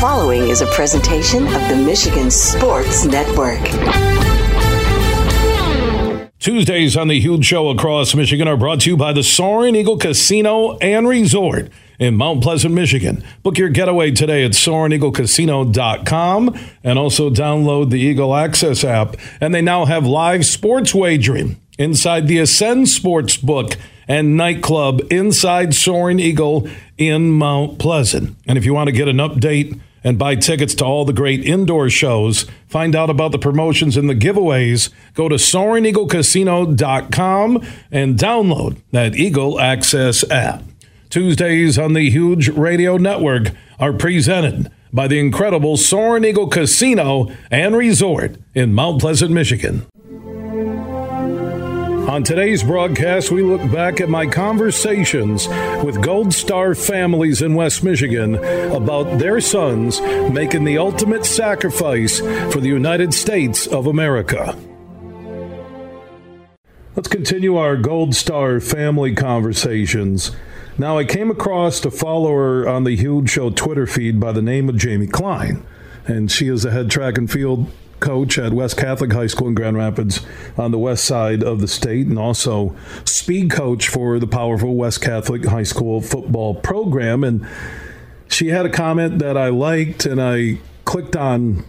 following is a presentation of the Michigan Sports Network. Tuesdays on the Huge Show across Michigan are brought to you by the Soaring Eagle Casino and Resort in Mount Pleasant, Michigan. Book your getaway today at SoaringEagleCasino.com and also download the Eagle Access app. And they now have live sports wagering inside the Ascend Sports Book and nightclub inside Soaring Eagle in Mount Pleasant. And if you want to get an update and buy tickets to all the great indoor shows, find out about the promotions and the giveaways, go to SoaringEagleCasino.com and download that Eagle Access app. Tuesdays on the Huge Radio Network are presented by the incredible Soaring Eagle Casino and Resort in Mount Pleasant, Michigan. On today's broadcast, we look back at my conversations with Gold Star families in West Michigan about their sons making the ultimate sacrifice for the United States of America. Let's continue our Gold Star family conversations. Now, I came across a follower on the Huge Show Twitter feed by the name of Jamie Klein, and she is the head track and field coach at West Catholic High School in Grand Rapids on the west side of the state, and also speed coach for the powerful West Catholic High School football program. And she had a comment that I liked, and I clicked on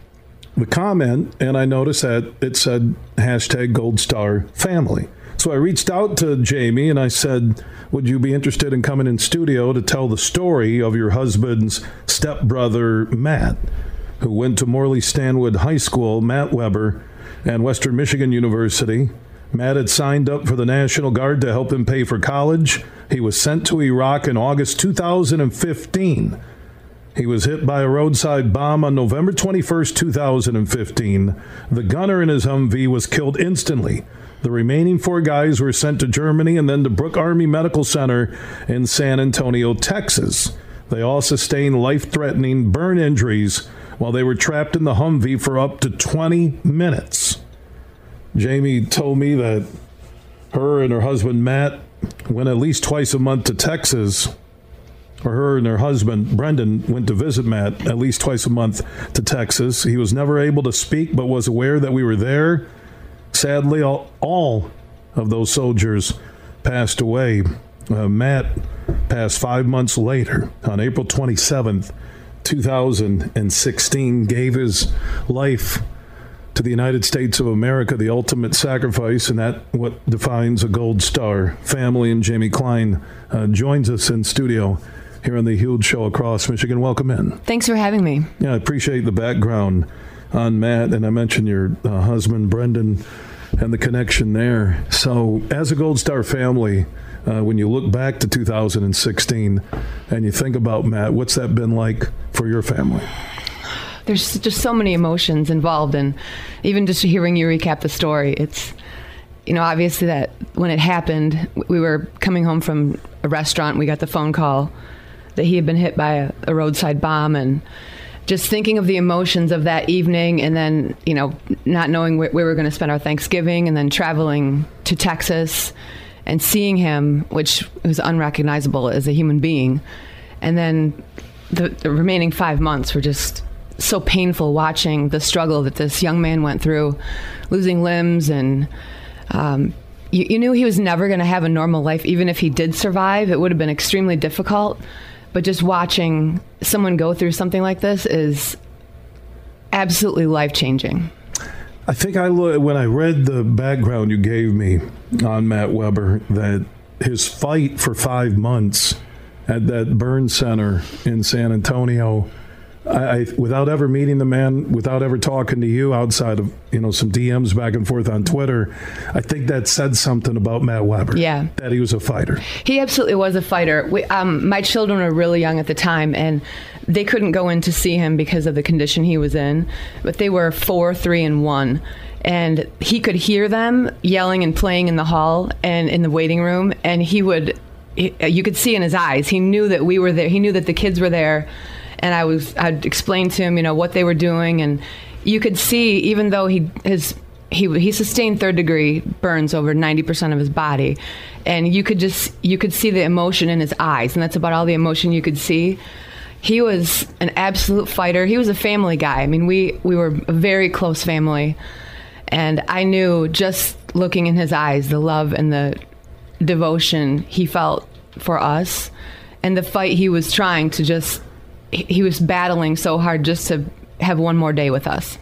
the comment, and I noticed that it said hashtag Gold Star Family. So I reached out to Jamie and I said, Would you be interested in coming in studio to tell the story of your husband's stepbrother, Matt? Who went to Morley Stanwood High School, Matt Webber, and Western Michigan University. Matt had signed up for the National Guard to help him pay for college. He was sent to Iraq in August 2015. He was hit by a roadside bomb on November 21, 2015. The gunner in his Humvee was killed instantly. The remaining four guys were sent to Germany and then to Brooke Army Medical Center in San Antonio, Texas. They all sustained life threatening burn injuries while they were trapped in the Humvee for up to 20 minutes. Jamie told me that her and her husband Matt went at least twice a month to Texas, or her and her husband Brendan went to visit Matt at least twice a month to Texas. He was never able to speak, but was aware that we were there. Sadly, all, all of those soldiers passed away. Uh, Matt passed five months later on April 27th, 2016 gave his life to the United States of America, the ultimate sacrifice, and that what defines a gold star family. And Jamie Klein uh, joins us in studio here on the Huge Show across Michigan. Welcome in. Thanks for having me. Yeah, I appreciate the background on Matt, and I mentioned your uh, husband Brendan and the connection there. So, as a Gold Star family, uh, when you look back to 2016 and you think about Matt, what's that been like for your family? There's just so many emotions involved, and even just hearing you recap the story, it's you know obviously that when it happened, we were coming home from a restaurant, we got the phone call that he had been hit by a, a roadside bomb, and just thinking of the emotions of that evening and then you know not knowing where, where we were going to spend our thanksgiving and then traveling to texas and seeing him, which was unrecognizable as a human being, and then the, the remaining five months were just so painful watching the struggle that this young man went through, losing limbs and. Um, you, you, knew he was never going to have a normal life. Even if he did survive, it would have been extremely difficult. But just watching someone go through something like this is absolutely life changing. I think I look, when I read the background you gave me on Matt Webber that his fight for five months at that burn center in San Antonio. I, I, without ever meeting the man, without ever talking to you outside of you know some DMs back and forth on Twitter, I think that said something about Matt Webber. Yeah, that he was a fighter. He absolutely was a fighter. We, um, my children were really young at the time, and they couldn't go in to see him because of the condition he was in. But they were four, three, and one. And he could hear them yelling and playing in the hall and in the waiting room and he would uh, you could see in his eyes. He knew that we were there. He knew that the kids were there. And i was i'd explain to him you know what they were doing. And you could see even though he his he he sustained third degree burns over 90% of his body. And you could just you could see the emotion in his eyes. And that's about all the emotion you could see he was an absolute fighter. He was a family guy. I mean, we we were a very close family, and I knew just looking in his eyes the love and the devotion he felt for us, and the fight he was trying to just he was battling so hard just to have one more day with us.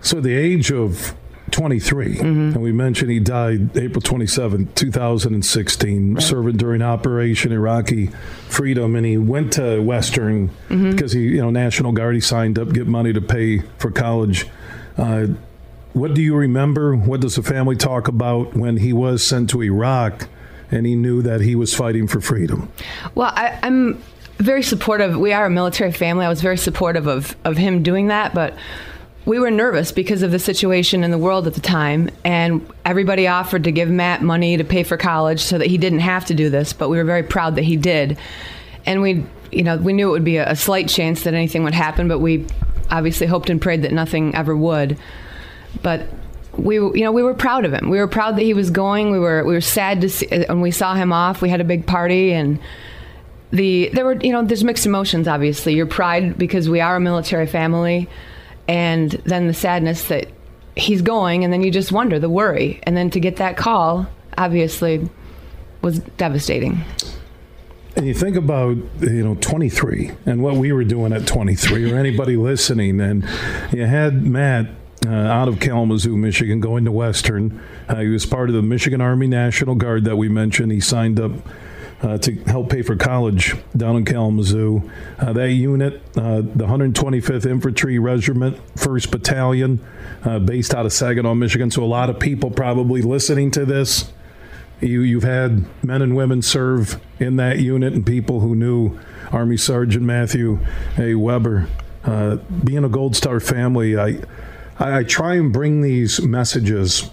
So the age of 23, mm-hmm. and we mentioned he died April 27, 2016, right. serving during Operation Iraqi Freedom, and he went to Western mm-hmm. because he, you know, National Guard. He signed up, get money to pay for college. Uh, what do you remember? What does the family talk about when he was sent to Iraq? and he knew that he was fighting for freedom. Well, I, am very supportive. We are a military family. I was very supportive of, of him doing that, but we were nervous because of the situation in the world at the time, and everybody offered to give Matt money to pay for college so that he didn't have to do this. But we were very proud that he did, and we, you know, we knew it would be a, slight chance that anything would happen, but we obviously hoped and prayed that nothing ever would. But we, you know, we were proud of him. We were proud that he was going. We were, we were sad to see when we saw him off. We had a big party and the there were you know there's mixed emotions obviously your pride because we are a military family and then the sadness that he's going and then you just wonder the worry and then to get that call obviously was devastating and you think about you know 23 and what we were doing at 23 or anybody listening and you had matt uh, out of Kalamazoo, Michigan, going to Western. Uh, he was part of the Michigan Army National Guard that we mentioned. He signed up uh, to help pay for college down in Kalamazoo. Uh, that unit, uh, the 125th Infantry Regiment, 1st Battalion, uh, based out of Saginaw, Michigan. So a lot of people probably listening to this, you, you've had men and women serve in that unit and people who knew Army Sergeant Matthew A. Webber. Uh, being a Gold Star family, I, I, I try and bring these messages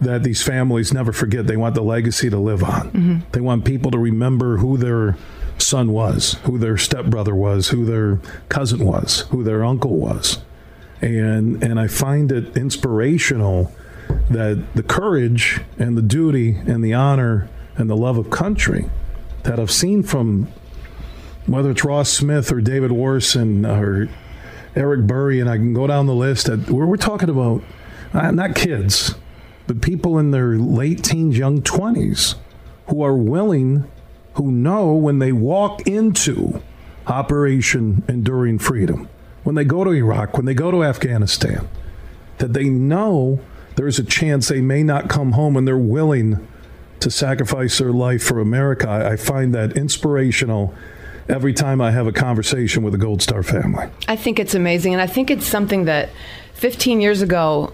that these families never forget. They want the legacy to live on. Mm-hmm. They want people to remember who their son was, who their stepbrother was, who their cousin was, who their uncle was. And and I find it inspirational that the courage and the duty and the honor and the love of country that I've seen from whether it's Ross Smith or David Warson or Eric Burry, and I can go down the list. That we're, we're talking about uh, not kids, but people in their late teens, young 20s who are willing, who know when they walk into Operation Enduring Freedom, when they go to Iraq, when they go to Afghanistan, that they know there's a chance they may not come home and they're willing to sacrifice their life for America. I find that inspirational every time I have a conversation with a Gold Star family. I think it's amazing. And I think it's something that 15 years ago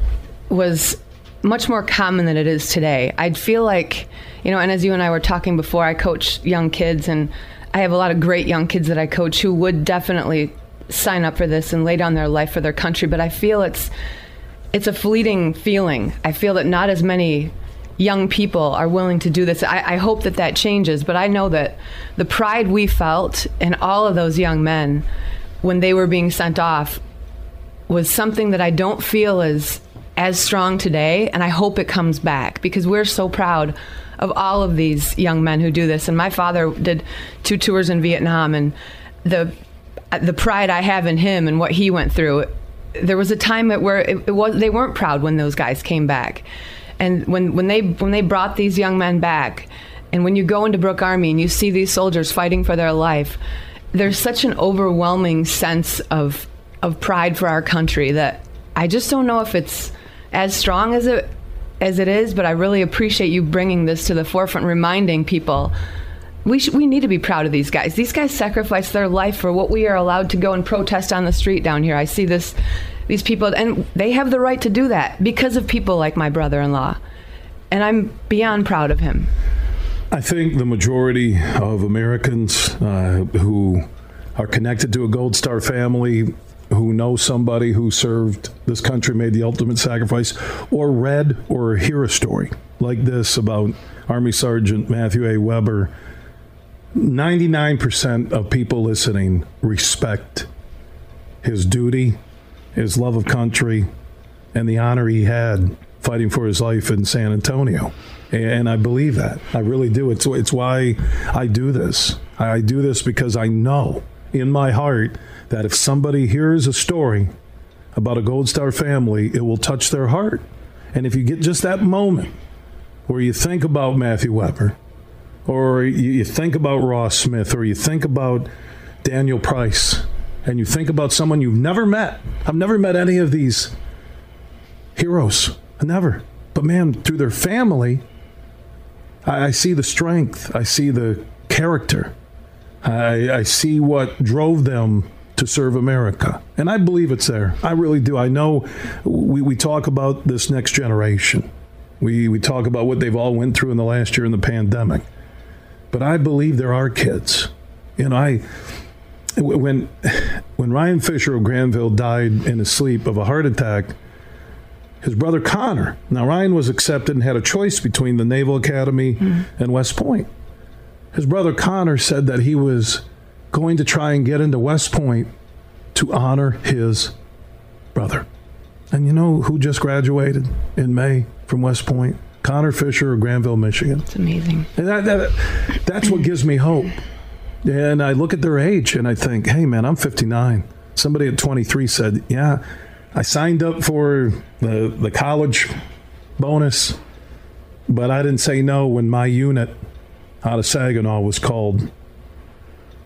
was much more common than it is today. I'd feel like, you know, and as you and I were talking before, I coach young kids, and I have a lot of great young kids that I coach who would definitely sign up for this and lay down their life for their country. But I feel it's it's a fleeting feeling. I feel that not as many young people are willing to do this. I, I hope that that changes, but I know that the pride we felt in all of those young men when they were being sent off was something that I don't feel is as strong today, and I hope it comes back because we're so proud of all of these young men who do this. And my father did two tours in Vietnam, and the the pride I have in him and what he went through. There was a time where it, it was they weren't proud when those guys came back, and when when they when they brought these young men back, and when you go into Brooke Army and you see these soldiers fighting for their life, there's such an overwhelming sense of of pride for our country that I just don't know if it's as strong as it as it is, but I really appreciate you bringing this to the forefront, reminding people we sh- we need to be proud of these guys. These guys sacrificed their life for what we are allowed to go and protest on the street down here. I see this these people and they have the right to do that because of people like my brother-in-law. And I'm beyond proud of him. I think the majority of Americans uh, who are connected to a Gold Star family who know somebody who served this country, made the ultimate sacrifice, or read or hear a story like this about Army Sergeant Matthew A. Webber, 99% of people listening respect his duty, his love of country, and the honor he had fighting for his life in San Antonio. And I believe that. I really do. It's, it's why I do this. I do this because I know in my heart that if somebody hears a story about a Gold Star family, it will touch their heart. And if you get just that moment where you think about Matthew Webber, or you think about Ross Smith, or you think about Daniel Price, and you think about someone you've never met. I've never met any of these heroes. Never. But man, through their family, I, I see the strength. I see the character. I, I see what drove them to serve America. And I believe it's there. I really do. I know we, we talk about this next generation. We, we talk about what they've all went through in the last year in the pandemic. But I believe there are kids. And I when when Ryan Fisher of Granville died in his sleep of a heart attack, his brother Connor. Now Ryan was accepted and had a choice between the Naval Academy mm-hmm. and West Point. His brother Connor said that he was going to try and get into West Point to honor his brother. And you know who just graduated in May from West Point? Connor Fisher of Granville, Michigan. It's amazing. And that, that, that's what gives me hope. And I look at their age and I think, hey, man, I'm 59. Somebody at 23 said, yeah, I signed up for the, the college bonus, but I didn't say no when my unit out of Saginaw was called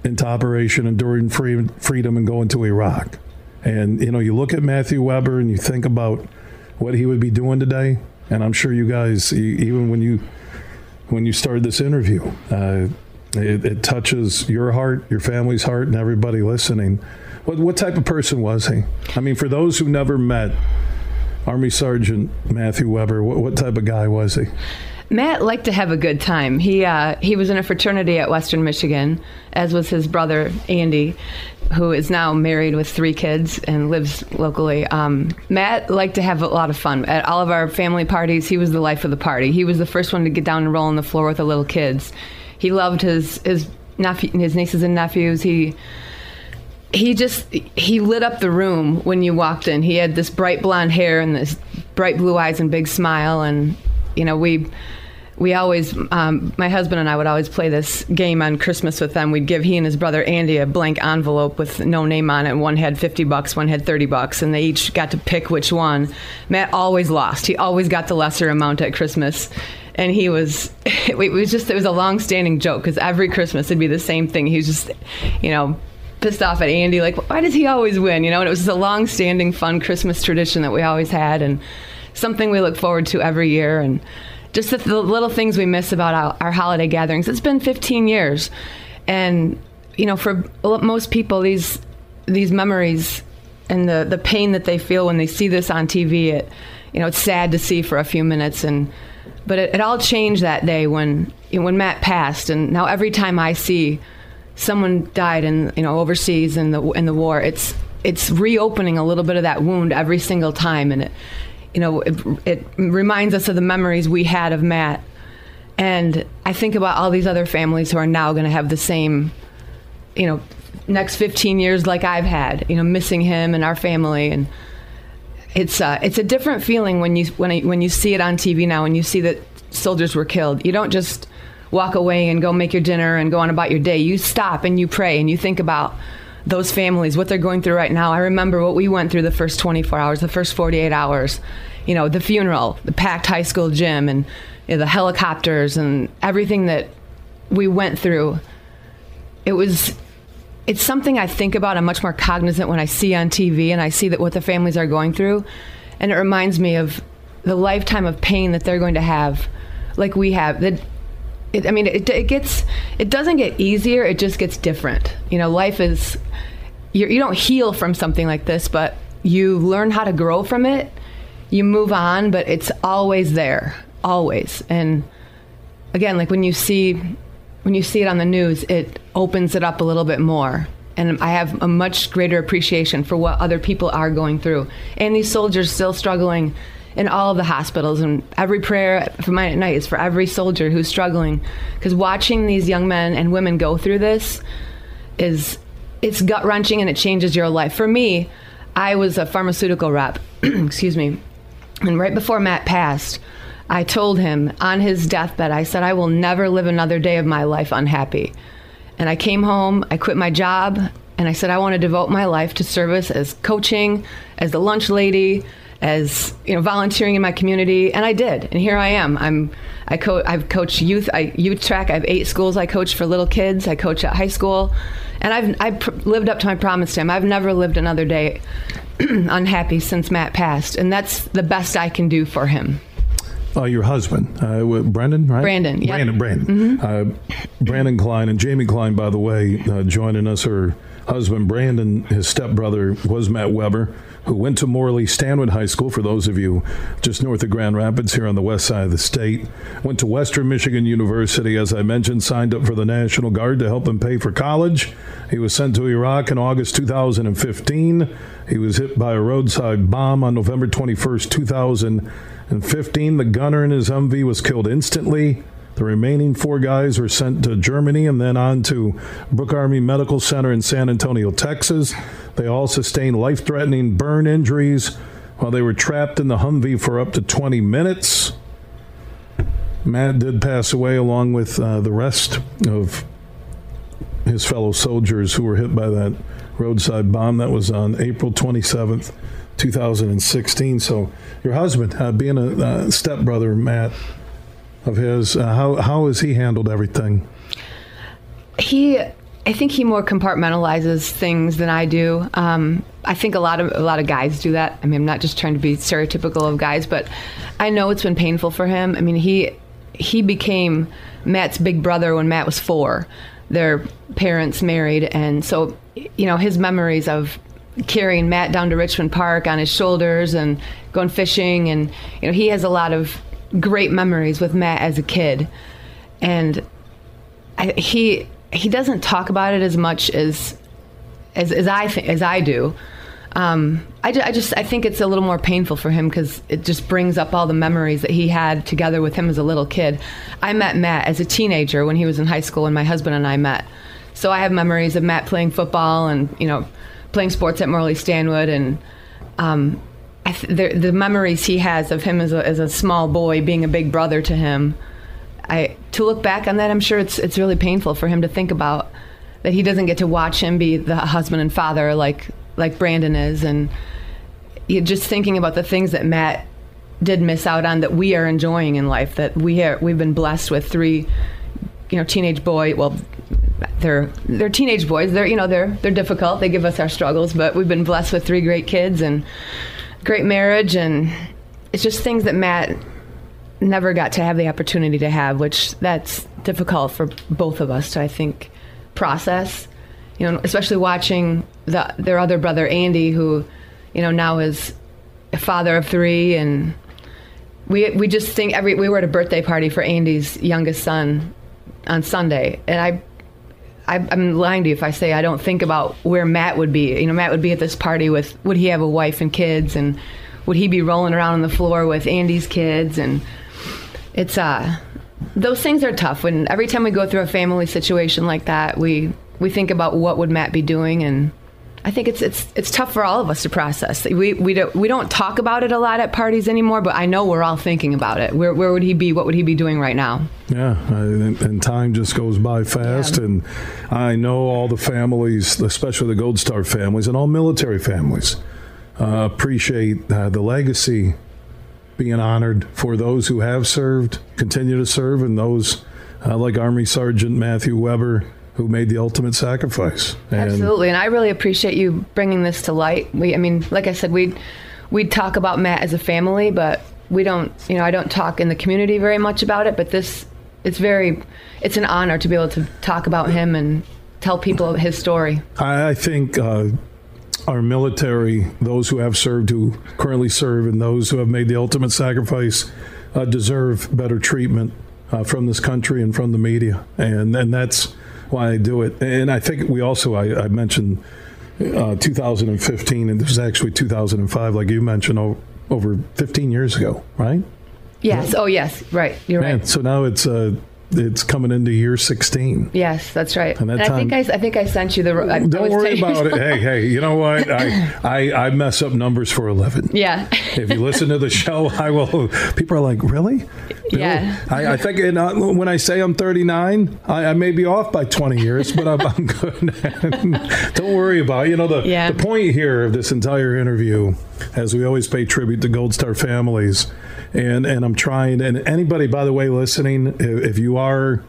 into Operation Enduring Freedom and going to Iraq. And, you know, you look at Matthew Webber and you think about what he would be doing today. And I'm sure you guys, even when you when you started this interview, uh, it, it, touches your heart, your family's heart, and everybody listening. What, what type of person was he? I mean, for those who never met Army Sergeant Matthew Webber, what, what type of guy was he? Matt liked to have a good time. He uh, he was in a fraternity at Western Michigan, as was his brother Andy, who is now married with three kids and lives locally. Um, Matt liked to have a lot of fun at all of our family parties. He was the life of the party. He was the first one to get down and roll on the floor with the little kids. He loved his his nephew, his nieces and nephews. He he just he lit up the room when you walked in. He had this bright blonde hair and this bright blue eyes and big smile, and you know we we always um, my husband and I would always play this game on Christmas with them. We'd give he and his brother Andy a blank envelope with no name on it. One had fifty bucks, one had thirty bucks, and they each got to pick which one. Matt always lost. He always got the lesser amount at Christmas and he was it was just it was a long standing joke because every christmas it'd be the same thing he was just you know pissed off at andy like why does he always win you know and it was a long standing fun christmas tradition that we always had and something we look forward to every year and just the, the little things we miss about our, our holiday gatherings. It's been 15 years. And you know for most people these these memories and the the pain that they feel when they see this on tv it you know it's sad to see for a few minutes. And but it, it all changed that day when you know, when Matt passed, and now every time I see someone died in you know overseas in the in the war, it's it's reopening a little bit of that wound every single time, and it you know it, it reminds us of the memories we had of Matt, and I think about all these other families who are now going to have the same, you know, next 15 years like I've had, you know, missing him and our family and it's uh, it's a different feeling when you when I, when you see it on TV now and you see that soldiers were killed. You don't just walk away and go make your dinner and go on about your day. You stop and you pray and you think about those families, what they're going through right now. I remember what we went through the first 24 hours, the first 48 hours. You know, the funeral, the packed high school gym, and you know, the helicopters and everything that we went through. It was it's something I think about. I'm much more cognizant when I see on TV and I see that what the families are going through, and it reminds me of the lifetime of pain that they're going to have, like we have. That it, I mean, it, it gets it doesn't get easier. It just gets different. You know, life is you're, you do not heal from something like this, but you learn how to grow from it. You move on, but it's always there, always. And again, like when you see when you see it on the news, it opens it up a little bit more. And I have a much greater appreciation for what other people are going through. And these soldiers still struggling in all of the hospitals. And every prayer for mine at night is for every soldier who's struggling. Because watching these young men and women go through this is it's gut wrenching and it changes your life. For me, I was a pharmaceutical rep, excuse me. And right before Matt passed, I told him on his deathbed, I said, I will never live another day of my life unhappy. And I came home, I quit my job, and I said I want to devote my life to service as coaching, as the lunch lady, as you know, volunteering in my community, and I did. And here I am. I'm I co- I've coached youth I, youth track. I have eight schools I coach for little kids. I coach at high school, and I've I've pr- lived up to my promise to him. I've never lived another day unhappy since Matt passed, and that's the best I can do for him. Uh, your husband, uh, Brendan, right? Brandon, yeah. Brandon, Brandon. Mm-hmm. Uh, Brandon Klein and Jamie Klein, by the way, uh, joining us. Her husband, Brandon, his stepbrother was Matt Webber, who went to Morley Stanwood High School, for those of you just north of Grand Rapids here on the west side of the state. Went to Western Michigan University, as I mentioned, signed up for the National Guard to help him pay for college. He was sent to Iraq in August 2015. He was hit by a roadside bomb on November 21st, 2015. The gunner in his Humvee was killed instantly. The remaining four guys were sent to Germany and then on to Brooke Army Medical Center in San Antonio, Texas. They all sustained life threatening burn injuries while they were trapped in the Humvee for up to 20 minutes. Matt did pass away along with uh, the rest of his fellow soldiers who were hit by that roadside bomb. That was on April 27th, 2016. So, your husband, uh, being a uh, stepbrother, Matt, of his, uh, how how has he handled everything? He, I think he more compartmentalizes things than I do. Um, I think a lot of a lot of guys do that. I mean, I'm not just trying to be stereotypical of guys, but I know it's been painful for him. I mean, he he became Matt's big brother when Matt was four. Their parents married, and so you know his memories of carrying Matt down to Richmond Park on his shoulders and going fishing. And, you know, he has a lot of great memories with Matt as a kid. And I, he, he doesn't talk about it as much as, as, as I think, as I do. Um, I, I, just I think it's a little more painful for him because it just brings up all the memories that he had together with him as a little kid. I met Matt as a teenager when he was in high school, and my husband and I met. So I have memories of Matt playing football and you know playing sports at Morley Stanwood, and um, th- the, the, memories he has of him as a, as a small boy being a big brother to him. I to look back on that, I'm sure it's it's really painful for him to think about that he doesn't get to watch him be the husband and father like like Brandon is, and just thinking about the things that Matt did miss out on that we are enjoying in life. That we are we've been blessed with three, you know, teenage boy. Well, they're they're teenage boys. They're you know they're they're difficult. They give us our struggles, but we've been blessed with three great kids and great marriage, and it's just things that Matt never got to have the opportunity to have, which that's difficult for both of us to I think process. You know, especially watching the, their other brother Andy, who you know now is a father of three, and we we just think every we were at a birthday party for Andy's youngest son on Sunday, and I I, am lying to you if I say I don't think about where Matt would be. You know, Matt would be at this party with, would he have a wife and kids? And would he be rolling around on the floor with Andy's kids? And it's, uh, those things are tough. When every time we go through a family situation like that, we, we think about what would Matt be doing and I think it's it's it's tough for all of us to process. We we don't we don't talk about it a lot at parties anymore, but I know we're all thinking about it. Where where would he be? What would he be doing right now? Yeah, and, and time just goes by fast, yeah. and I know all the families, especially the Gold Star families and all military families, uh, appreciate uh, the legacy being honored for those who have served, continue to serve, and those uh, like Army Sergeant Matthew Webber who made the ultimate sacrifice. And Absolutely, and I really appreciate you bringing this to light. We, I mean, like I said, we we talk about Matt as a family, but we don't. You know, I don't talk in the community very much about it. But this, it's very, it's an honor to be able to talk about him and tell people his story. I think. Uh, our military, those who have served, who currently serve, and those who have made the ultimate sacrifice, uh, deserve better treatment uh, from this country and from the media, and and that's why I do it. And I think we also, I, I mentioned uh, 2015, and this is actually 2005, like you mentioned, over 15 years ago, right? Yes. Oh, yes. Right. You're Man, right. So now it's uh, it's coming into year 16. Yes, that's right. And And, that I think I, I think I sent you the. I, I Don't was worry about it. Hey, hey, you know what? I, I, I mess up numbers for a living. Yeah. If you listen to the show, I will. People are like, really? Bill? Yeah. I, I think and, uh, when I say I'm 39, I, I may be off by 20 years, but I'm, I'm good. Don't worry about it. You know, the, Yeah. the point here of this entire interview, as we always pay tribute to Gold Star families, and, and I'm trying, and anybody, by the way, listening, if, if you are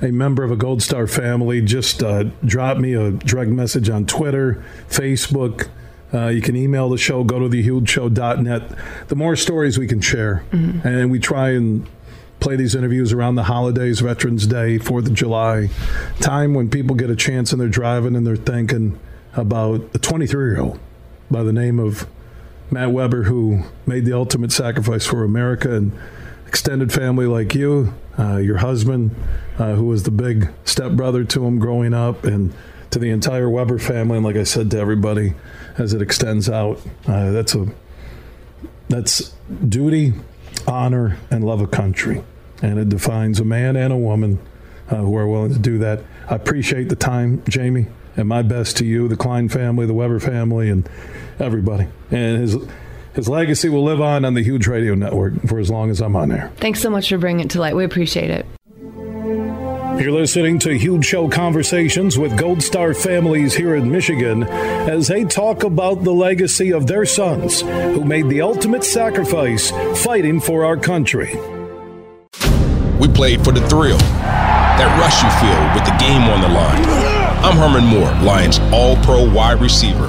a member of a Gold Star family, just uh, drop me a direct message on Twitter, Facebook. Uh, you can email the show, go to thehugeshow.net. The more stories we can share. And we try and play these interviews around the holidays, Veterans Day, 4th of July, time when people get a chance and they're driving and they're thinking about a 23 year old by the name of Matt Webber who made the ultimate sacrifice for America and extended family like you, uh, your husband, uh, who was the big stepbrother to him growing up, and to the entire Webber family. And like I said to everybody, as it extends out, uh, that's a that's duty, honor, and love of country, and it defines a man and a woman uh, who are willing to do that. I appreciate the time, Jamie, and my best to you, the Klein family, the Webber family, and everybody. And his his legacy will live on on the Huge Radio Network for as long as I'm on there. Thanks so much for bringing it to light. We appreciate it. You're listening to Huge Show Conversations with Gold Star families here in Michigan as they talk about the legacy of their sons who made the ultimate sacrifice fighting for our country. We played for the thrill, that rush you feel with the game on the line. I'm Herman Moore, Lions All Pro wide receiver.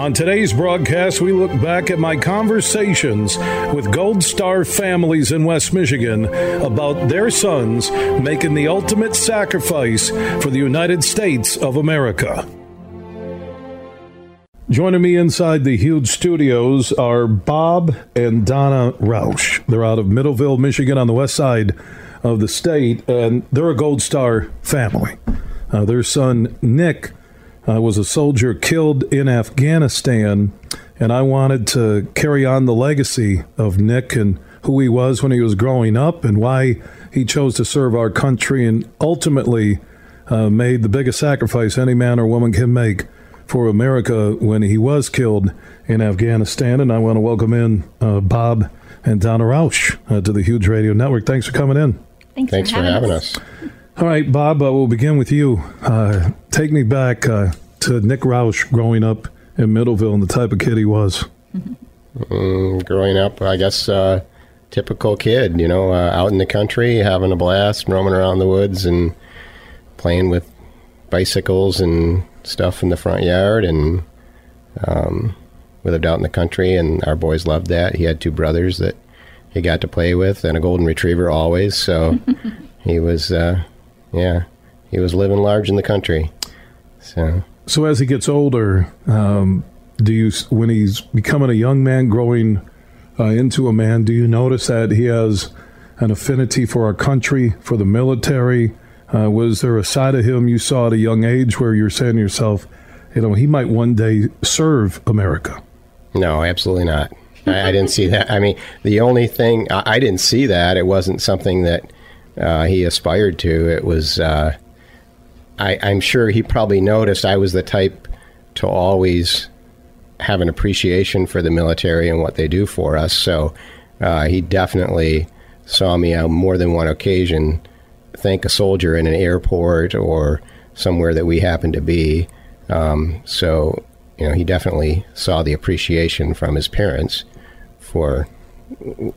On today's broadcast, we look back at my conversations with Gold Star families in West Michigan about their sons making the ultimate sacrifice for the United States of America. Joining me inside the huge studios are Bob and Donna Roush. They're out of Middleville, Michigan, on the west side of the state, and they're a Gold Star family. Uh, their son, Nick, uh, was a soldier killed in Afghanistan, and I wanted to carry on the legacy of Nick and who he was when he was growing up and why he chose to serve our country and ultimately uh, made the biggest sacrifice any man or woman can make for America when he was killed in Afghanistan. And I want to welcome in uh, Bob and Donna Roush uh, to the Huge Radio Network. Thanks for coming in. Thanks, Thanks for having us. All right, Bob, uh, we'll begin with you. Take me back uh, to Nick Roush growing up in Middleville and the type of kid he was. Mm, growing up, I guess, uh, typical kid, you know, uh, out in the country, having a blast, roaming around the woods and playing with bicycles and stuff in the front yard. And um, we lived out in the country, and our boys loved that. He had two brothers that he got to play with and a golden retriever always. So he was, uh, yeah, he was living large in the country. So. So as he gets older, um, do you, when he's becoming a young man, growing uh, into a man, do you notice that he has an affinity for our country, for the military? Uh, was there a side of him you saw at a young age where you're saying to yourself, you know, he might one day serve America? No, absolutely not. I, I didn't see that. I mean, the only thing I, I didn't see that it wasn't something that uh, he aspired to. It was. Uh, I, I'm sure he probably noticed I was the type to always have an appreciation for the military and what they do for us. So uh, he definitely saw me on more than one occasion thank a soldier in an airport or somewhere that we happened to be. Um, so you know, he definitely saw the appreciation from his parents for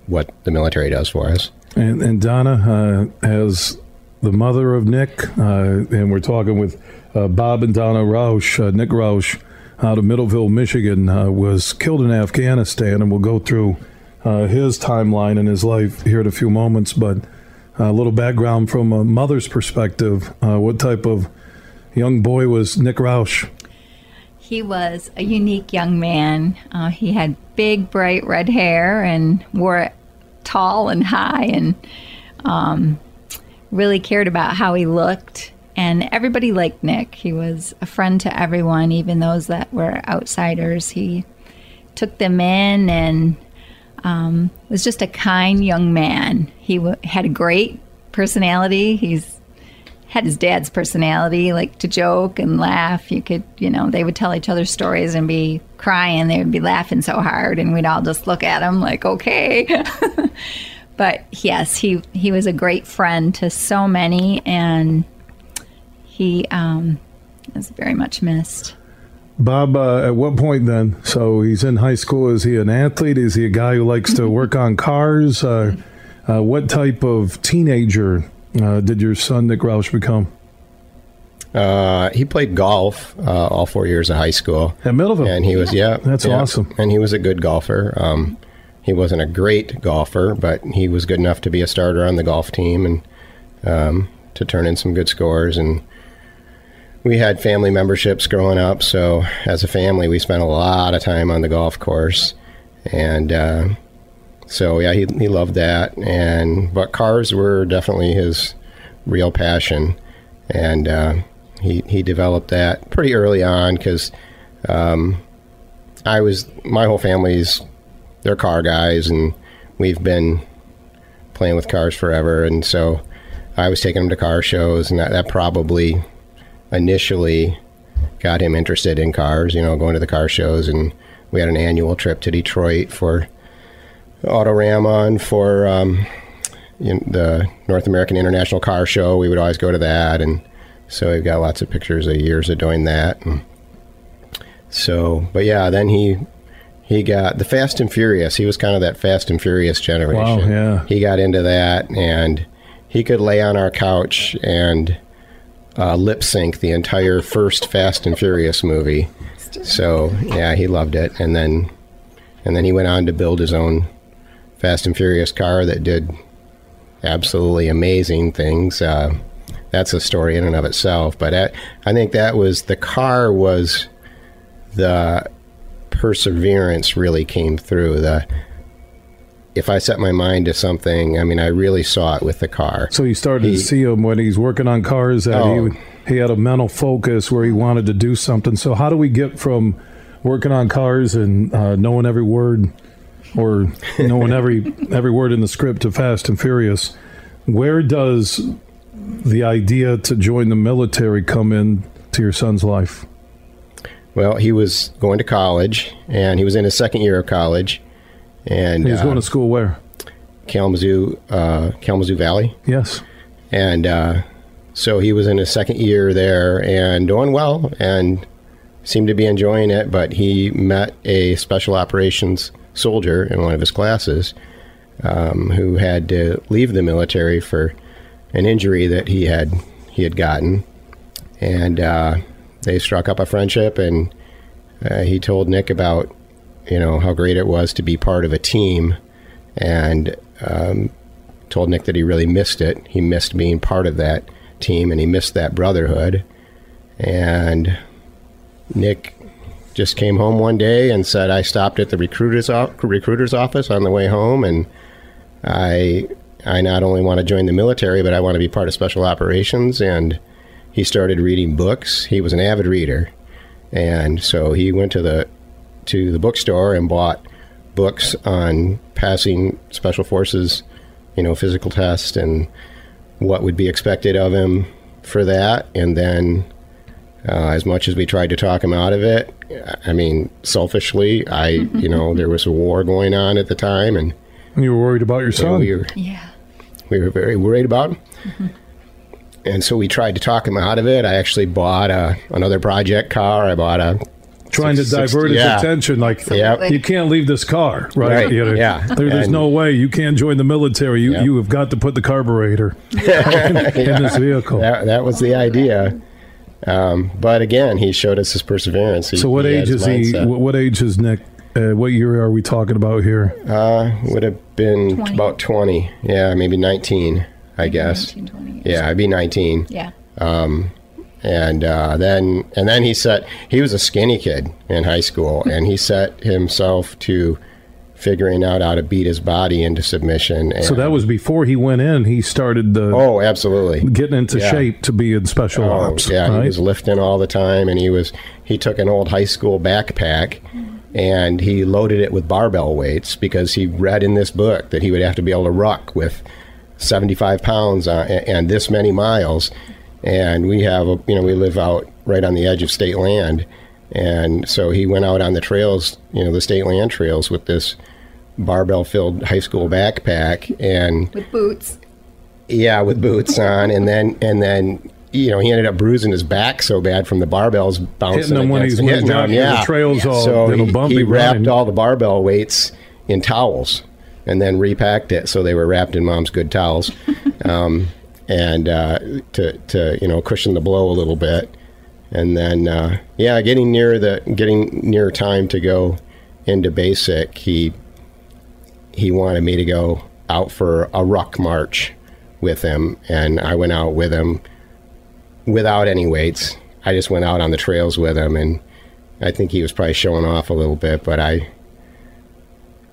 what the military does for us. And, and Donna, uh, as the mother of Nick, uh, and we're talking with uh, Bob and Donna Roush, uh, Nick Roush, out of Middleville, Michigan, was killed in Afghanistan, and we'll go through his timeline and his life here in a few moments. But a little background from a mother's perspective. Uh, what type of young boy was Nick Roush? He was a unique young man. Uh, he had big, bright red hair and wore it tall and high and um, really cared about how he looked. And everybody liked Nick. He was a friend to everyone, even those that were outsiders. He took them in and um, was just a kind young man. He w- had a great personality. He's had his dad's personality, like to joke and laugh. You could, you know, they would tell each other stories and be crying. They would be laughing so hard, and we'd all just look at him like, okay. but yes, he he was a great friend to so many, and he um, is very much missed. Bob, uh, at what point then? So he's in high school. Is he an athlete? Is he a guy who likes to work on cars? Uh, uh, what type of teenager uh, did your son Nick Roush become? Uh, he played golf uh, all four years of high school. At Millville? And he was, yeah. That's yeah. awesome. And he was a good golfer. Um, he wasn't a great golfer, but he was good enough to be a starter on the golf team and um, to turn in some good scores. And we had family memberships growing up, so as a family, we spent a lot of time on the golf course. And uh, so, yeah, he, he loved that. And but cars were definitely his real passion. And uh, he, he developed that pretty early on because um, I was, my whole family's, they're car guys, and we've been playing with cars forever. And so I was taking him to car shows, and that, that probably initially got him interested in cars, you know, going to the car shows. And we had an annual trip to Detroit for Autorama and for um, the North American International Car Show. We would always go to that. And so we've got lots of pictures of years of doing that. And so, but yeah, then he he got the Fast and Furious. He was kind of that Fast and Furious generation. Wow, yeah. He got into that, and he could lay on our couch and uh, lip sync the entire first Fast and Furious movie. So yeah, he loved it, and then and then he went on to build his own Fast and Furious car that did absolutely amazing things. Uh, that's a story in and of itself. But I, I think that was the car was the perseverance really came through. The if I set my mind to something, I mean, I really saw it with the car. So you started He- to see him when he's working on cars that Oh. he he had a mental focus where he wanted to do something. So how do we get from working on cars and uh, knowing every word or knowing every every word in the script to Fast and Furious? Where does the idea to join the military come in to your son's life? Well, he was going to college, and he was in his second year of college, and He was uh, going to school where? Kalamazoo, uh, Kalamazoo Valley, Yes. and uh, so he was in his second year there and doing well, and seemed to be enjoying it. But he met a special operations soldier in one of his classes um, who had to leave the military for an injury that he had he had gotten, and uh, they struck up a friendship. And uh, he told Nick about you know how great it was to be part of a team, and um, told Nick that he really missed it. He missed being part of that team, and he missed that brotherhood. And Nick just came home one day and said, "I stopped at the recruiter's recruiter's office on the way home, and I I not only want to join the military, but I want to be part of special operations." And he started reading books. He was an avid reader, and so he went to the to the bookstore and bought books on passing special forces, you know, physical test and what would be expected of him for that. And then, uh, as much as we tried to talk him out of it, I mean, selfishly, I, you know, there was a war going on at the time, and And you were worried about your son. we were Yeah. we were very worried about him. And so we tried to talk him out of it. I actually bought a, another project car. I bought a trying to six- divert his yeah. attention. Like, Yep. you can't leave this car, right? Right, You know, yeah. there- there's And- no way you can't join the military. You Yep. you have got to put the carburetor in, in this vehicle. That, that was the idea. Um, but again, he showed us his perseverance. He- so, what age his is he? mindset. What, what age is Nick? Uh, what year are we talking about here? Uh, would have been 20. about 20. Yeah, maybe 19. I guess. 19, 20 years. Yeah, I'd be 19. Yeah. Um, and uh, then and then he set he was a skinny kid in high school and he set himself to figuring out how to beat his body into submission and, So that was before he went in. He started the oh absolutely getting into Yeah. shape to be in special Oh, ops. yeah right? he was lifting all the time and he was he took an old high school backpack and he loaded it with barbell weights because he read in this book that he would have to be able to ruck with 75 pounds uh, on, and this many miles and we have a, you know we live out right on the edge of state land and so he went out on the trails you know the state land trails with this barbell filled high school backpack and With boots. yeah, with boots on, and then and then you know he ended up bruising his back so bad from the barbells bouncing Hitting him when he's- hitting him, yeah. the trails all so little he, bumpy he wrapped running. all the barbell weights in towels and then repacked it so they were wrapped in mom's good towels, um, and uh, to to you know cushion the blow a little bit, and then uh, yeah, getting near the getting near time to go into basic, he he wanted me to go out for a ruck march with him, and I went out with him without any weights. I just went out on the trails with him, and I think he was probably showing off a little bit, but I.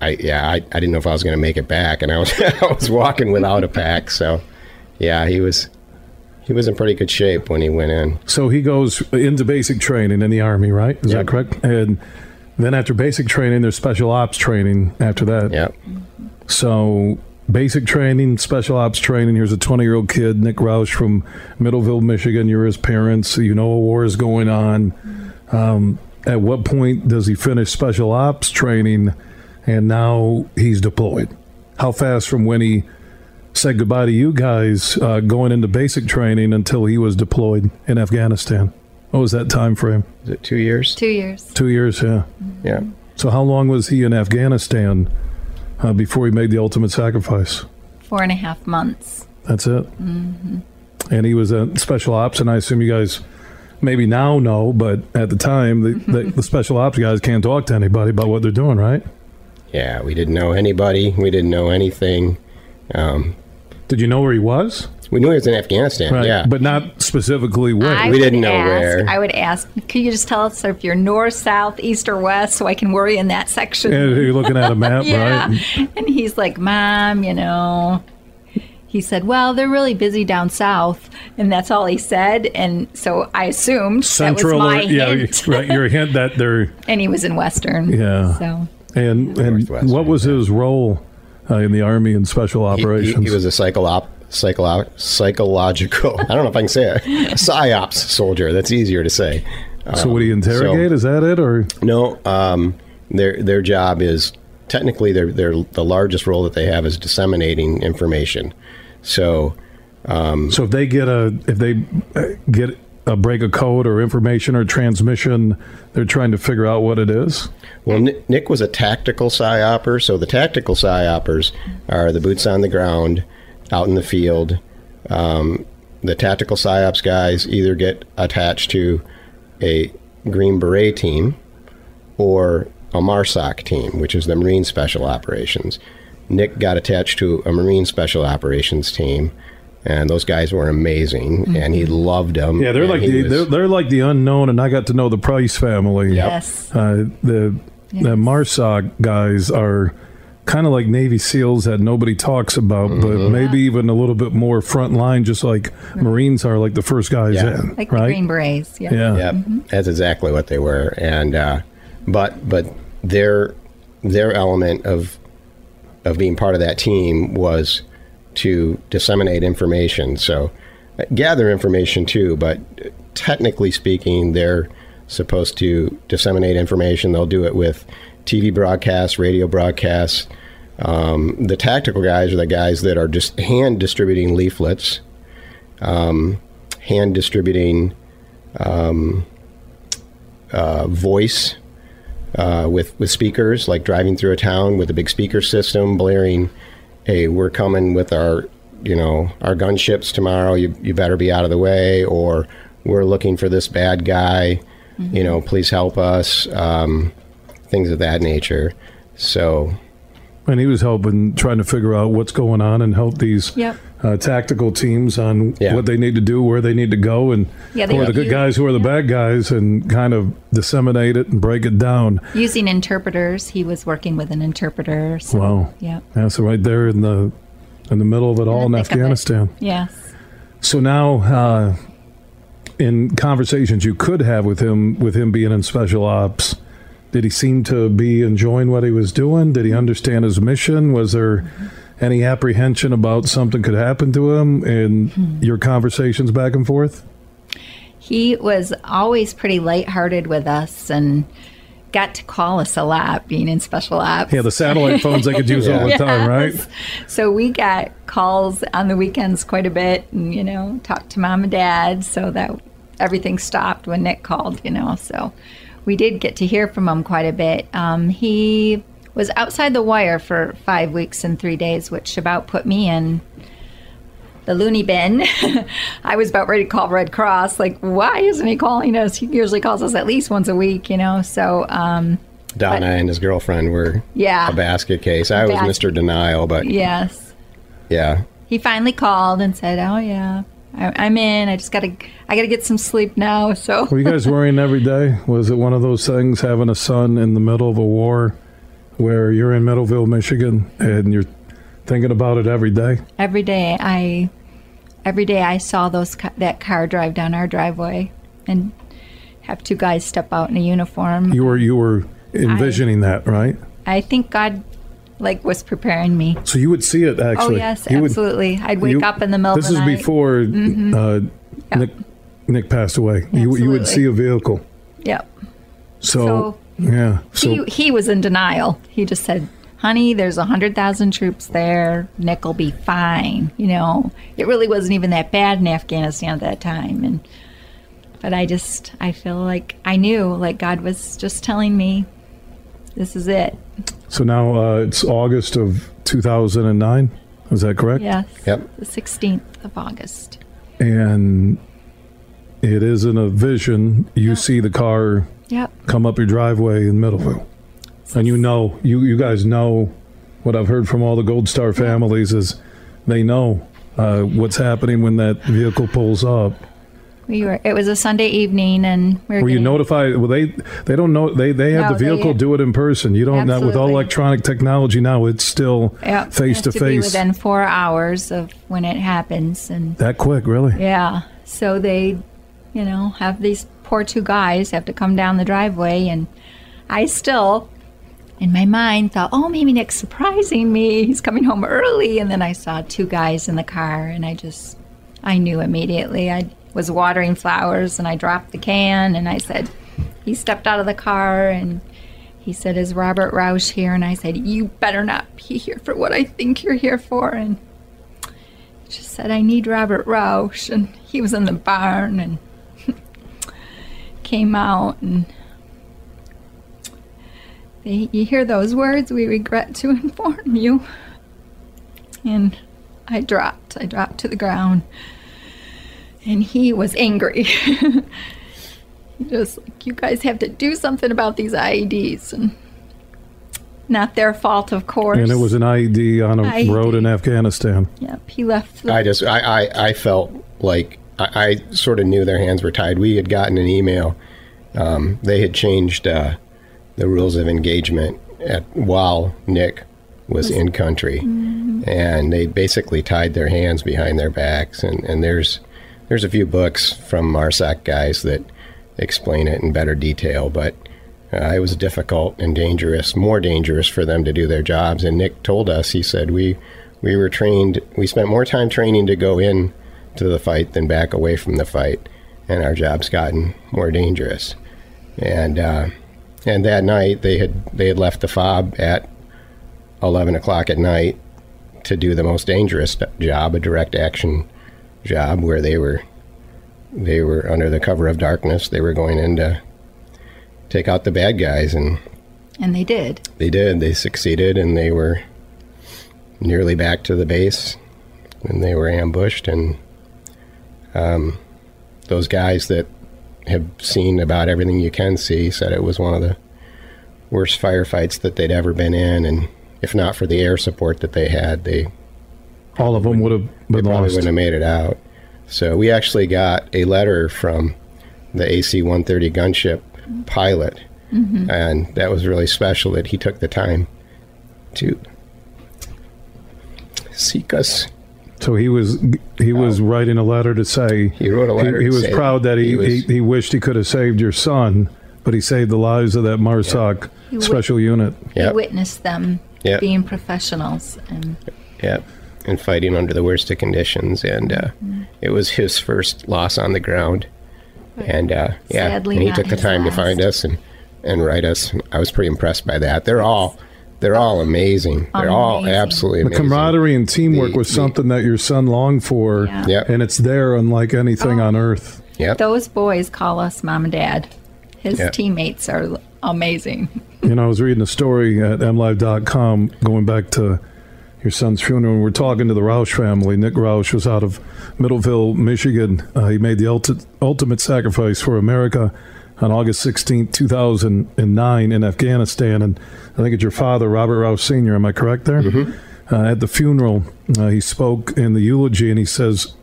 I, yeah, I, I didn't know if I was going to make it back, and I was I was walking without a pack. So, yeah, he was he was in pretty good shape when he went in. So he goes into basic training in the army, right? Is Yep. that correct? And then after basic training, there's special ops training after that. Yep. So basic training, special ops training. Here's a 20 year old kid, Nick Roush from Middleville, Michigan. You're his parents. You know a war is going on. Um, at what point does he finish special ops training and now he's deployed? How fast from when he said goodbye to you guys uh, going into basic training until he was deployed in Afghanistan? What was that time frame? Is it two years? Two years. Two years, yeah. Yeah. So how long was he in Afghanistan uh, before he made the ultimate sacrifice? Four and a half months. That's it. Mm-hmm. And he was a special ops, and I assume you guys maybe now know, but at the time, the, the, the special ops guys can't talk to anybody about what they're doing, right? Yeah, we didn't know anybody. We didn't know anything. Um, Did you know where he was? we knew he was in Afghanistan. Right. Yeah, But not specifically where. I We didn't know ask, where. I would ask, could you just tell us if you're north, south, east, or west so I can worry in that section? and you're looking at a map, yeah. right? And he's like, Mom, you know. He said, Well, they're really busy down south. And that's all he said. And so I assumed Central, that was my or, yeah, hint. right. Your hint that they're and he was in Western. Yeah. So and and what was his role uh, in the army and special He- he, operations? he was a psycholo- psycholo- psychological. I don't know if I can say it. A psyops soldier. That's easier to say. so would he interrogate? so- Is that it, or No, um, their their job is technically their their the largest role that they have is disseminating information. So So if they get a if they uh, get a break a code or information or transmission, they're trying to figure out what it is. Well, Nick, Nick was a tactical psyopper, so the tactical psyoppers are the boots on the ground, out in the field. Um, the tactical psyops guys either get attached to a Green Beret team or a MARSOC team, which is the Marine Special Operations. Nick got attached to a Marine Special Operations team, and those guys were amazing, and he loved them. Yeah, they're like the was- they're, they're like the unknown, and I got to know the Price family. yes. Uh, the the Marsoc guys are kind of like Navy SEALs that nobody talks about, but Mm-hmm. maybe even a little bit more front line, just like Marines are like the first guys Yeah. in, Like the right? Green Berets. Yeah. yeah. Yep, that's exactly what they were. And uh, but but their their element of of being part of that team was to disseminate information. So uh, gather information too, but technically speaking, they're supposed to disseminate information. They'll do it with TV broadcasts, radio broadcasts. Um, the tactical guys are the guys that are just hand distributing leaflets, um, hand distributing uh, voice uh, with with speakers, like driving through a town with a big speaker system, blaring, "Hey, we're coming with our, you know, our gunships tomorrow. You you better be out of the way," or "We're looking for this bad guy. You know, please help us." Um, things of that nature. So, And he was helping, trying to figure out what's going on and help these Yep. uh, tactical teams on Yeah. what they need to do, where they need to go, and Yeah, who are the good use- guys, who are the yeah. bad guys, and kind of disseminate it and break it down. Using interpreters, he was working with an interpreter. So, Wow. Yeah. Yeah, so right there in the in the middle of it all in the thick of it. Afghanistan. Yes. So now, uh, in conversations you could have with him, with him being in special ops, did he seem to be enjoying what he was doing? Did he understand his mission? Was there any apprehension about something could happen to him in hmm. your conversations back and forth? He was always pretty lighthearted with us and got to call us a lot being in special ops. Yeah, the satellite phones they could use all the time, right? So we got calls on the weekends quite a bit and, you know, talked to mom and dad so that everything stopped when Nick called, you know. So we did get to hear from him quite a bit. Um, he was outside the wire for five weeks and three days, which about put me in the loony bin. I was about ready to call Red Cross. Like, why isn't he calling us? He usually calls us at least once a week, you know. So, um, Donna and his girlfriend were Yeah. a basket case. I was Basket. Mr. Denial, but yes, yeah, he finally called and said, "Oh yeah, I, I'm in. I just gotta, I gotta get some sleep now." So Were you guys worrying every day? Was it one of those things having a son in the middle of a war where you're in Middleville, Michigan, and you're thinking about it every day? every day, I, every day I saw those that car drive down our driveway, and have two guys step out in a uniform. You were you were envisioning that, right? I think God, like, was preparing me. So you would see it actually. oh yes, You would- absolutely. I'd wake you- up in the middle This of the is night. Mm-hmm. before uh, Nick Nick passed away. You you would see a vehicle. Yep. So, So, yeah. So he, he was in denial. He just said, honey, there's a 100,000 troops there. Nick will be fine. You know, it really wasn't even that bad in Afghanistan at that time. And, but I just, I feel like I knew, like God was just telling me, this is it. so now uh, it's August of 2009. Is that correct? Yes. Yep. The 16th of August. And it isn't a vision. You see the car Yep. come up your driveway in Middleville, and you know you you guys know what I've heard from all the Gold Star families is they know uh, what's happening when that vehicle pulls up. We were, it was a Sunday evening and we were Were you notified? Well, they they don't know. They they have No, the vehicle they- do it in person. You don't. That, with all electronic technology now, it's still Yep, face to face within four hours of when it happens. And That quick, really? Yeah. So they, you know, have these poor two guys have to come down the driveway, and I still, in my mind, thought, oh, maybe Nick's surprising me. He's coming home early. And then I saw two guys in the car, and I just, I knew immediately. I was watering flowers, and I dropped the can, and I said, he stepped out of the car, and he said, is Robert Roush here? And I said, you better not be here for what I think you're here for. And he just said, I need Robert Roush. And he was in the barn and came out. And they, you hear those words, we regret to inform you. And I dropped. I dropped to the ground. And he was angry. He Just like, you guys have to do something about these IEDs. And not their fault, of course. And it was an IED on a IED. road in Afghanistan. Yep, he left. The, I just I, I, I felt like I, I sort of knew their hands were tied. We had gotten an email. Um, they had changed uh, the rules of engagement at, while Nick was in country, and they basically tied their hands behind their backs. And, and there's there's a few books from MARSOC guys that explain it in better detail, but. Uh, it was difficult and dangerous, more dangerous for them to do their jobs. And Nick told us, he said, we we were trained, we spent more time training to go in to the fight than back away from the fight, and our jobs gotten more dangerous. And uh, and that night they had they had left the fob at eleven o'clock at night to do the most dangerous job, a direct action job, where they were they were under the cover of darkness. They were going in to take out the bad guys, and and they did. they did. They succeeded, and they were nearly back to the base and they were ambushed. And um, those guys that have seen about everything you can see said it was one of the worst firefights that they'd ever been in. And if not for the air support that they had, they All of them would have they been probably lost. wouldn't have made it out. So we actually got a letter from the AC-130 gunship pilot, mm-hmm. and that was really special that he took the time to seek us. So he was he was writing a letter to say He wrote a letter He, to was proud that he, he he, was- he, wished he could have saved your son, but he saved the lives of that MARSOC He would- special unit. Yep. He witnessed them Yep. being professionals, and Yeah, and fighting under the worst of conditions, and uh, Mm-hmm. it was his first loss on the ground. And uh, yeah, Sadly and he took the his time to find us and and write us. I was pretty impressed by that. They're all they're all amazing. They're all Amazing. absolutely The camaraderie and teamwork The- was the- something that your son longed for, Yeah. Yep. and it's there unlike anything Oh. on earth. Yep. those boys call us mom and dad. His Yeah. teammates are amazing. You know, I was reading a story at mlive.com going back to your son's funeral. and We're talking to the Roush family. Nick Roush was out of Middleville, Michigan. Uh, he made the ulti- ultimate sacrifice for America on August 16, 2009, in Afghanistan. And I think it's your father, Robert Roush Sr. Am I correct there? Uh, at the funeral, uh, he spoke in the eulogy and he says,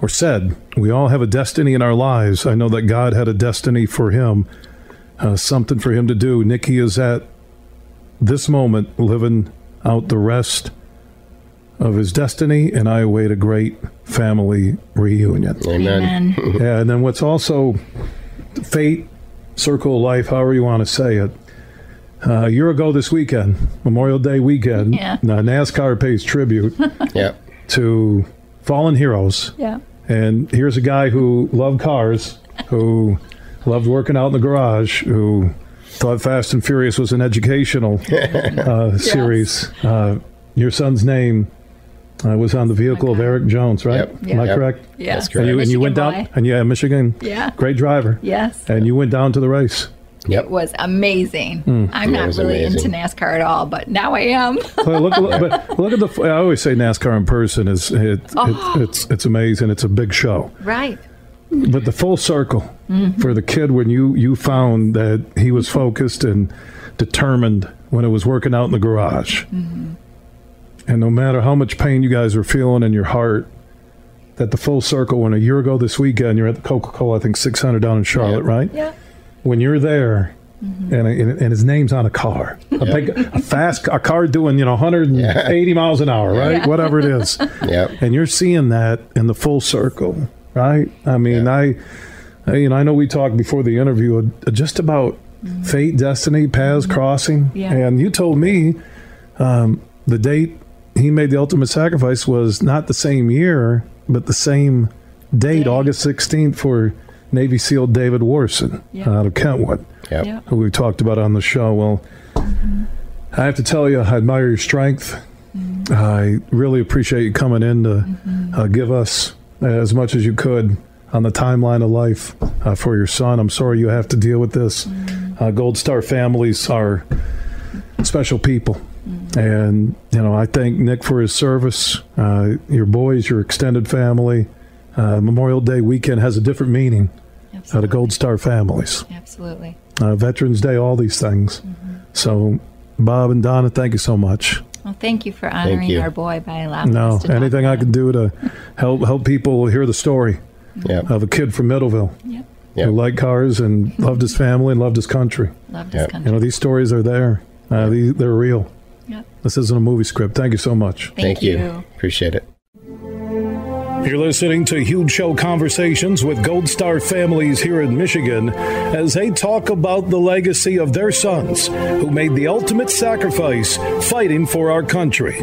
or said, We all have a destiny in our lives. I know that God had a destiny for him uh, something for him to do. Nikki is at this moment living out the rest of his destiny, and I await a great family reunion. Amen. Amen. Yeah, and then what's also fate, circle of life, however you want to say it. Uh, a year ago this weekend, Memorial Day weekend, Yeah. NASCAR pays tribute Yep. to fallen heroes. Yeah. And here's a guy who loved cars, who loved working out in the garage, who thought Fast and Furious was an educational uh, series. Uh, your son's name uh, was on the vehicle of Erik Jones, right? Yep. Am I Yep. correct? Yeah. That's And correct. you, and you went Michigan down, boy. and yeah, Michigan, Yeah. great driver. Yes. And you went down to the race. Yep. It was amazing. I'm Yeah, not really amazing. into NASCAR at all, but now I am. Well, look, look, but look at the. I always say NASCAR in person is it, Oh. it, it's it's amazing. It's a big show. right. But the full circle Mm-hmm. for the kid when you you found that he was focused and determined when it was working out in the garage, Mm-hmm. And no matter how much pain you guys are feeling in your heart, that the full circle. When a year ago this weekend you're at the Coca Cola, I think 600 down in Charlotte, right? Yeah. When you're there. Mm-hmm. And, and his name's on a car, a big, a fast, a car doing you know 180 miles an hour, right? Yeah. Whatever it is Yep. and you're seeing that in the full circle, right? I mean, Yeah. I, I, you know, I know we talked before the interview uh, just about fate, destiny, paths crossing, Yeah. and you told me um, the date he made the ultimate sacrifice was not the same year, but the same date, Day. August 16th, for Navy SEAL David Warsen Yeah. out of Kentwood Yep. Who we talked about on the show. Well, I have to tell you, I admire your strength. I really appreciate you coming in to uh, give us as much as you could on the timeline of life uh, for your son. I'm sorry you have to deal with this. Uh, Gold Star families are special people. And, you know, I thank Nick for his service, uh, your boys, your extended family. Uh, Memorial Day weekend has a different meaning uh, to Gold Star families Absolutely. uh, Veterans Day, all these things. So, Bob and Donna, thank you so much. Well, thank you for honoring you. our boy by allowing No, us to talk anything I can do to help help people hear the story Yep. of a kid from Middleville it. Yep. Yep. who liked cars and loved his family and loved his country. Loved this Yep. country. You know, these stories are there. Uh, these, they're real. Yep. This isn't a movie script. Thank you so much. Thank, Thank you. Appreciate it. You're listening to Huge Show Conversations with Gold Star families here in Michigan as they talk about the legacy of their sons who made the ultimate sacrifice fighting for our country.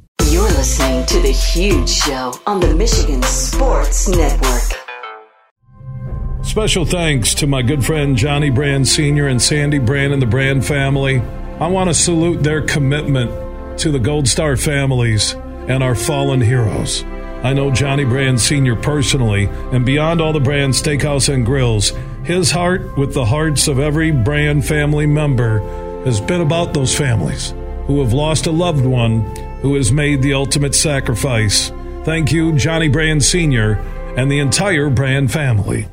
You're listening to The Huge Show on the Michigan Sports Network. Special thanks to my good friend Johnny Brann Sr. and Sandy Brann and the Brann family. I want to salute their commitment to the Gold Star families and our fallen heroes. I know Johnny Brann Sr. personally, and beyond all the Brann Steakhouse and Grills, his heart with the hearts of every Brann family member has been about those families who have lost a loved one who has made the ultimate sacrifice. Thank you, Johnny Brann Sr. and the entire Brann family.